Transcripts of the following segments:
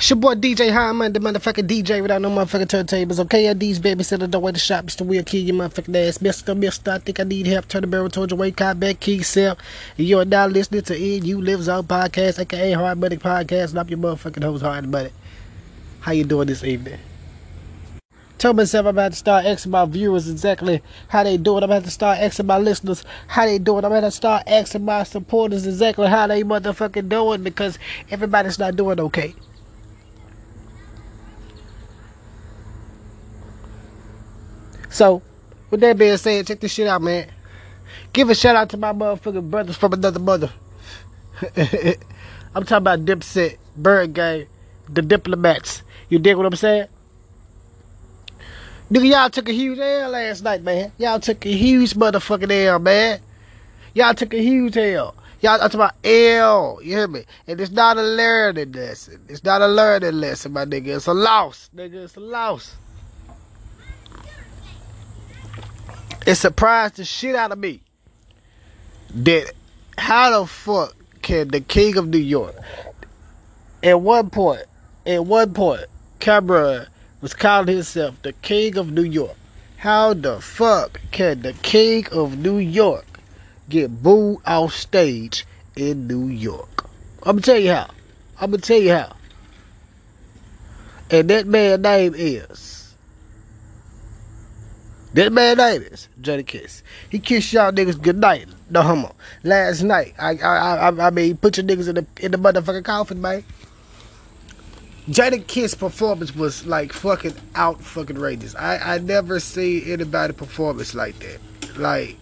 It's your boy DJ Hyman, the motherfucking DJ without no motherfucking turntables. Okay, at these baby said the way the shop, Mr. Will Key, your motherfucking ass. Mister, Mister, I think I need help. Turn the barrel towards your way, cop back, key self. You're now listening to N You Lives Out Podcast, aka Hard Buddy Podcast, I'm your motherfucking host, Hard Money. How you doing this evening? Tell myself I'm about to start asking my viewers exactly how they doing. I'm about to start asking my listeners how they doing. I'm about to start asking my supporters exactly how they motherfucking doing because everybody's not doing okay. So, with that being said, check this shit out, man. Give a shout out to my motherfucking brothers from another mother. I'm talking about Dipset, Byrd Gang, the diplomats. You dig what I'm saying? Nigga, y'all took a huge L last night, man. Y'all took a huge motherfucking L, man. Y'all took a huge L. Y'all talking about L. You hear me? And it's not a learning lesson. It's not a learning lesson, my nigga. It's a loss, nigga. It's a loss. It surprised the shit out of me that how the fuck can the king of New York at one point, at one point, Cam'ron was calling himself the king of New York. How the fuck can the king of New York get booed off stage in New York? I'm gonna tell you how. I'm gonna tell you how. And that man's name is that man name is Jadakiss. He kissed y'all niggas good night. No homo. Last night, I I I, I mean, put your niggas in the in the motherfucking coffin, man. Jadakiss performance was like fucking out fucking rages. I I never see anybody performance like that. Like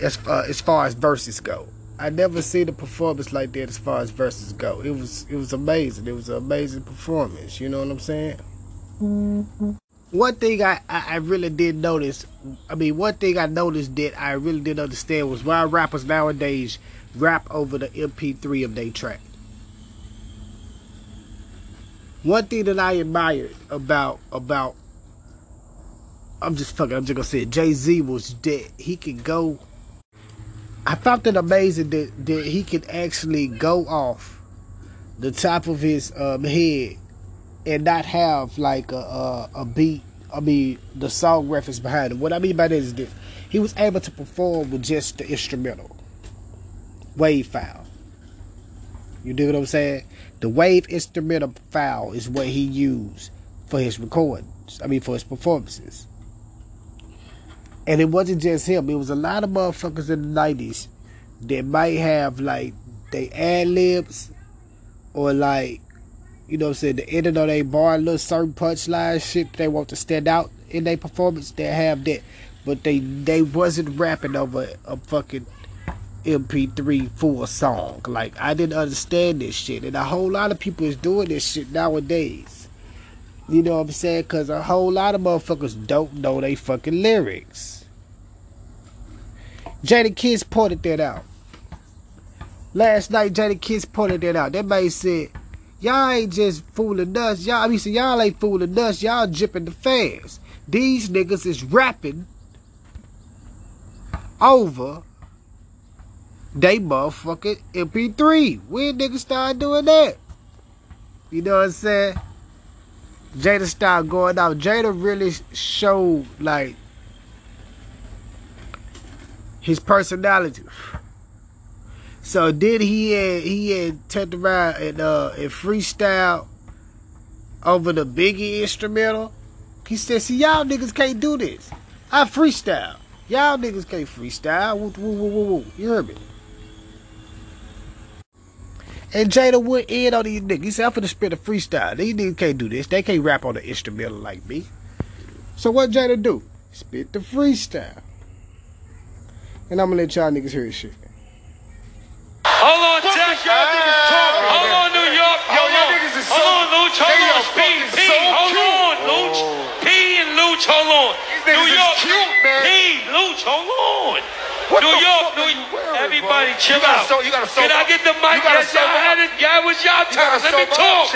as far as far as verses go. I never seen a performance like that as far as verses go. It was it was amazing. It was an amazing performance. You know what I'm saying? Mm-hmm one thing I, I, really did notice, I mean, one thing I noticed that I really didn't understand was why rappers nowadays rap over the MP3 of their track. One thing that I admired about about I'm just fucking I'm just gonna say it, Jay Z was that he could go. I found it amazing that that he could actually go off the top of his um, head and not have like a, a, a beat. I mean, the song reference behind it. What I mean by that is that he was able to perform with just the instrumental wave file. You do what I'm saying? The wave instrumental file is what he used for his recordings. I mean, for his performances. And it wasn't just him. It was a lot of motherfuckers in the 90s that might have like they ad libs or like you know what I'm saying, the end of they bar, little certain punchline shit they want to stand out in their performance, they have that. But they they wasn't rapping over a fucking MP3 full song. Like I didn't understand this shit. And a whole lot of people is doing this shit nowadays. You know what I'm saying? Cause a whole lot of motherfuckers don't know they fucking lyrics. Jadakiss pointed that out. Last night Jadakiss pointed that out. That man said Y'all ain't just fooling us. Y'all, I mean, so y'all ain't fooling us. Y'all jipping the fans. These niggas is rapping over they motherfucking MP3. When niggas start doing that? You know what I'm saying? Jada started going out. Jada really showed like his personality. So did he had he had turned around and uh and freestyle over the Biggie instrumental? He said, "See, y'all niggas can't do this. I freestyle. Y'all niggas can't freestyle. Woo, woo, woo, woo, woo. You heard me?" And Jada went in on these niggas. He said, I'm finna spit a freestyle. These niggas can't do this. They can't rap on the instrumental like me. So what Jada do? Spit the freestyle. And I'm gonna let y'all niggas hear his shit. Hold on, Jack. Hold on, New York. Hold on. Hold on, Louch. Hold on, P. P. Hold on, Louch. P and Louch. Hold on. New York. P. Louch. Hold on. New York, New Everybody, chill out. Can I get the mic? Yes, y'all had it. Yeah, it was y'all turn. Let me talk.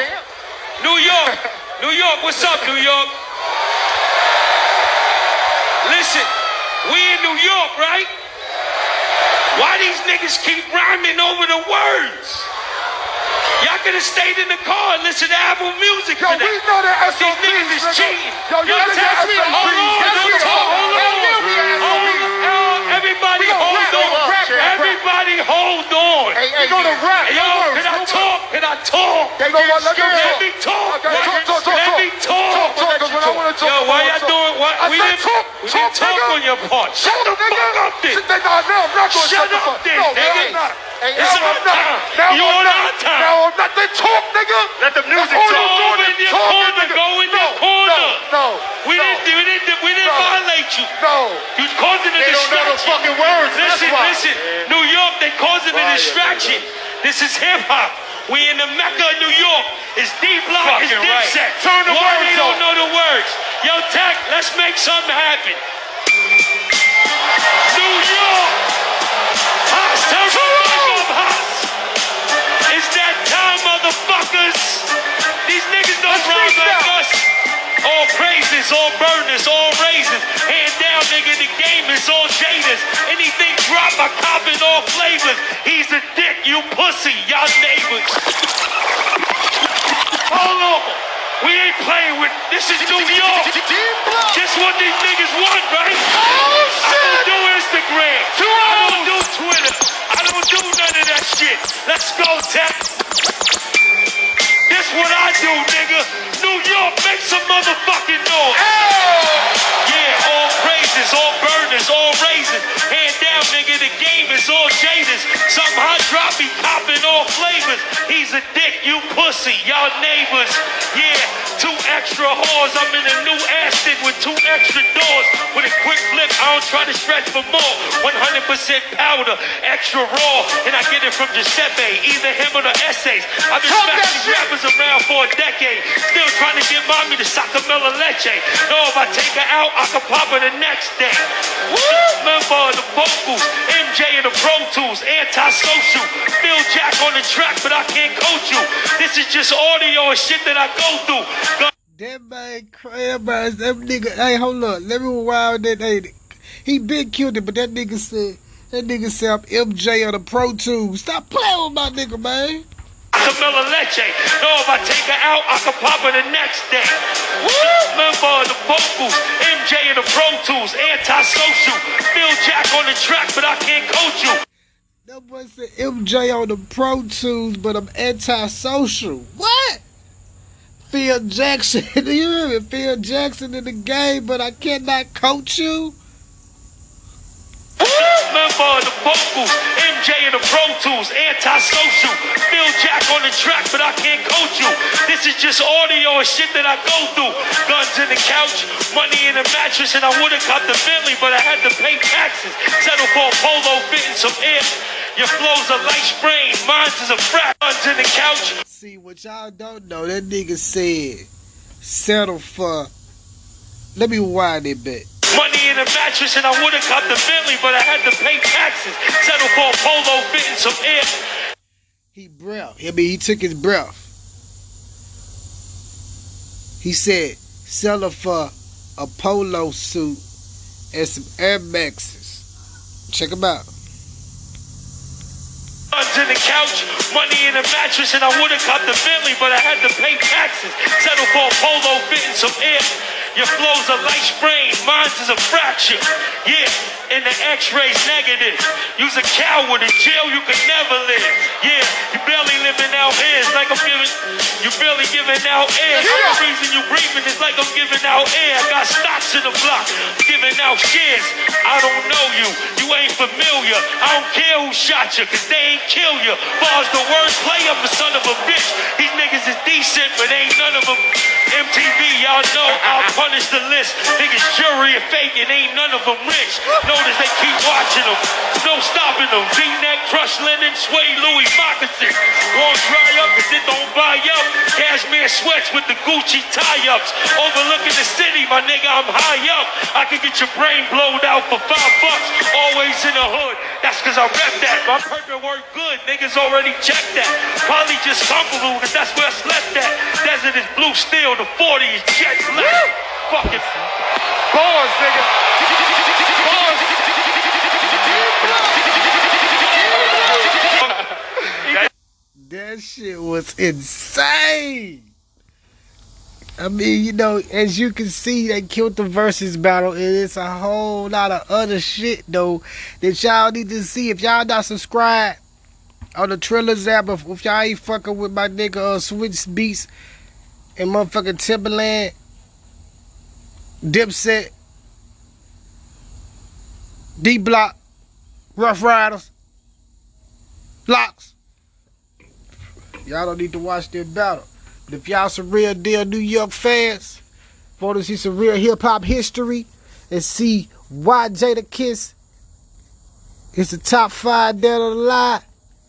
New York. New York. What's up, New York? Listen, we in New York, right? Why these niggas keep rhyming over the words? Y'all could have stayed in the car and listened to Apple Music Yo, we know that These SOBs, niggas is cheating. Yo, you Yo, niggas Tech, SOBs. hold on, Yes, hold on. Hold on, everybody hold on. Everybody hold on. Hey, hey, gonna rap. Yo, can I talk? Can I talk? They gonna Let me talk, what? I we said talk, we talk, talk nigga. on your part. Shut the nigga. fuck up then. There, nah, now I'm not gonna Shut shut the up then, No, nigga. I'm not. Hey, It's now our I'm not. time. Now You I'm not. time. Now I'm not. They talk, nigga. Let the music talk. Go in your talking, corner. nigga. Go in no, your corner. No, no. We no, didn't, we didn't, we didn't No. violate you. No. You was causing a They don't know the distraction. fucking words, that's Listen, why. listen. New York, they causing a distraction. This is hip hop. We in the Mecca of New York. It's D Block, it's Fucking right. Turn the Why words they don't know the words? Yo, Tech, let's make something happen. New York. Turn the mic. It's that time, motherfuckers. These niggas don't rhyme like us. All praises, all burners, all raisins. Hand down, nigga, the game is all jaders. Anything drop, I cop in all flavors. He's a dick, you pussy, y'all neighbors. Hold on. We ain't playing with this is New York. This what these niggas want, right? I don't do Instagram. I don't do Twitter. I don't do none of that shit. Let's go, Tech. This what I do, nigga. New York, make some motherfucking noise. Yeah, all praises, all burners, all raisins. Hand down, nigga, the game is all jaders. Some hot drop, he copping all flavors. He's a dick, you pussy, y'all neighbors. Yeah, two extra whores. I'm in a new Aston with two extra doors. With a quick flip, I don't try to stretch for more. 100% powder, extra raw. And I get it from Giuseppe, either him or the essays. I've been smashing rappers around for a decade. Still trying to get mommy to Sacamela Leche. Know if I take her out, I can pop her the next day. Member of the vocals, MJ and the Pro Tools, antisocial. Phil Jack on the track, but I can't coach you. This is just audio and shit that I go through. Gun- That man man. That nigga, hey, hold up. Let me rewind that. Hey, he been killed it, but that nigga said, that nigga said I'm MJ on the Pro Tools. Stop playing with my nigga, man. Camilla Leche. Know if I take her out, I can pop her the next day. Member of the vocals, MJ and the Pro Tools, antisocial. Phil Jack on the track, but I can't coach you. That boy said MJ on the Pro Tools, but I'm antisocial. What? Phil Jackson, do you hear me? Phil Jackson in the game, but I cannot coach you. Member of the vocals, MJ and the Pro Tools, antisocial. Phil Jack on the track, but I can't coach you. This is just audio and shit that I go through. Guns in the couch, money in the mattress, and I would've got the Bentley, but I had to pay taxes. Settle for a polo fitting some air. Your flow's a light sprain, mine's is a frack. Guns in the couch. See, what y'all don't know, that nigga said, settle for, let me wind it back. Money in the mattress, and I would've cut the Bentley, but I had to pay taxes. Settle for a polo fitting some air. He breath. I mean, he took his breath. He said, sell her for a polo suit and some Air Maxes. Check him out. Couch, money in the mattress, and I would've got the Bentley, but I had to pay taxes. Settle for a polo fitting some air. Your flow's a light sprain, mine's is a fracture. Yeah, and the x-ray's negative. You's a coward in jail, you could never live. Yeah, you barely living out here. It's like I'm giving, you barely giving out air. Yeah. The reason you breathing is like I'm giving out air. I got stocks in the block, giving out shares. I don't know you, you ain't familiar. I don't care who shot you, cause they ain't kill you. Far as the word play, I'm the son of a bitch. These niggas is decent, but ain't none of them MTV. Y'all know I'll punish the list. Niggas jury and faking, ain't none of them rich. Notice they keep watching them, no stopping them. V-neck, crushed linen, suede Louis moccasins. Won't dry up cause it don't buy up. Cashmere sweats with the Gucci tie-ups. Overlooking the city, my nigga, I'm high up. I can get your brain blowed out for five bucks. Always in the hood. Cause I rep that. My purpose work good. Niggas already checked that. Probably just comfortable cause that's where I slept at. Desert is blue steel, the 40 is jet black. Fucking Bars, nigga. Bars. That shit was insane. I mean, you know, as you can see, they killed the Verzuz battle, and it's a whole lot of other shit though that y'all need to see. If y'all not subscribed on the Trillers app, if, if y'all ain't fucking with my nigga uh, Swizz Beatz and motherfucking Timberland, Dipset, D Block, Ruff Ryders, Lox. Y'all don't need to watch their battle. If y'all some real deal New York fans, want to see some real hip hop history and see why Jadakiss is the top five dead or alive,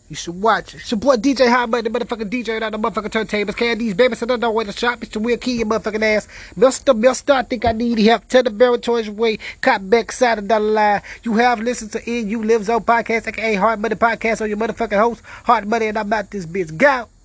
you should watch it. It's your boy DJ Hot Money, the motherfucking DJ on the motherfucking turntables. Candies, baby, so don't know where to shop. It's the weird key, your motherfucking ass. Mister, Mister, I think I need help. Tell the barrel towards way. Cop back side of the line. You have listened to You Lives On podcast, aka Hard Money Podcast on your motherfucking host. Hard Money, and I'm out this bitch. Go!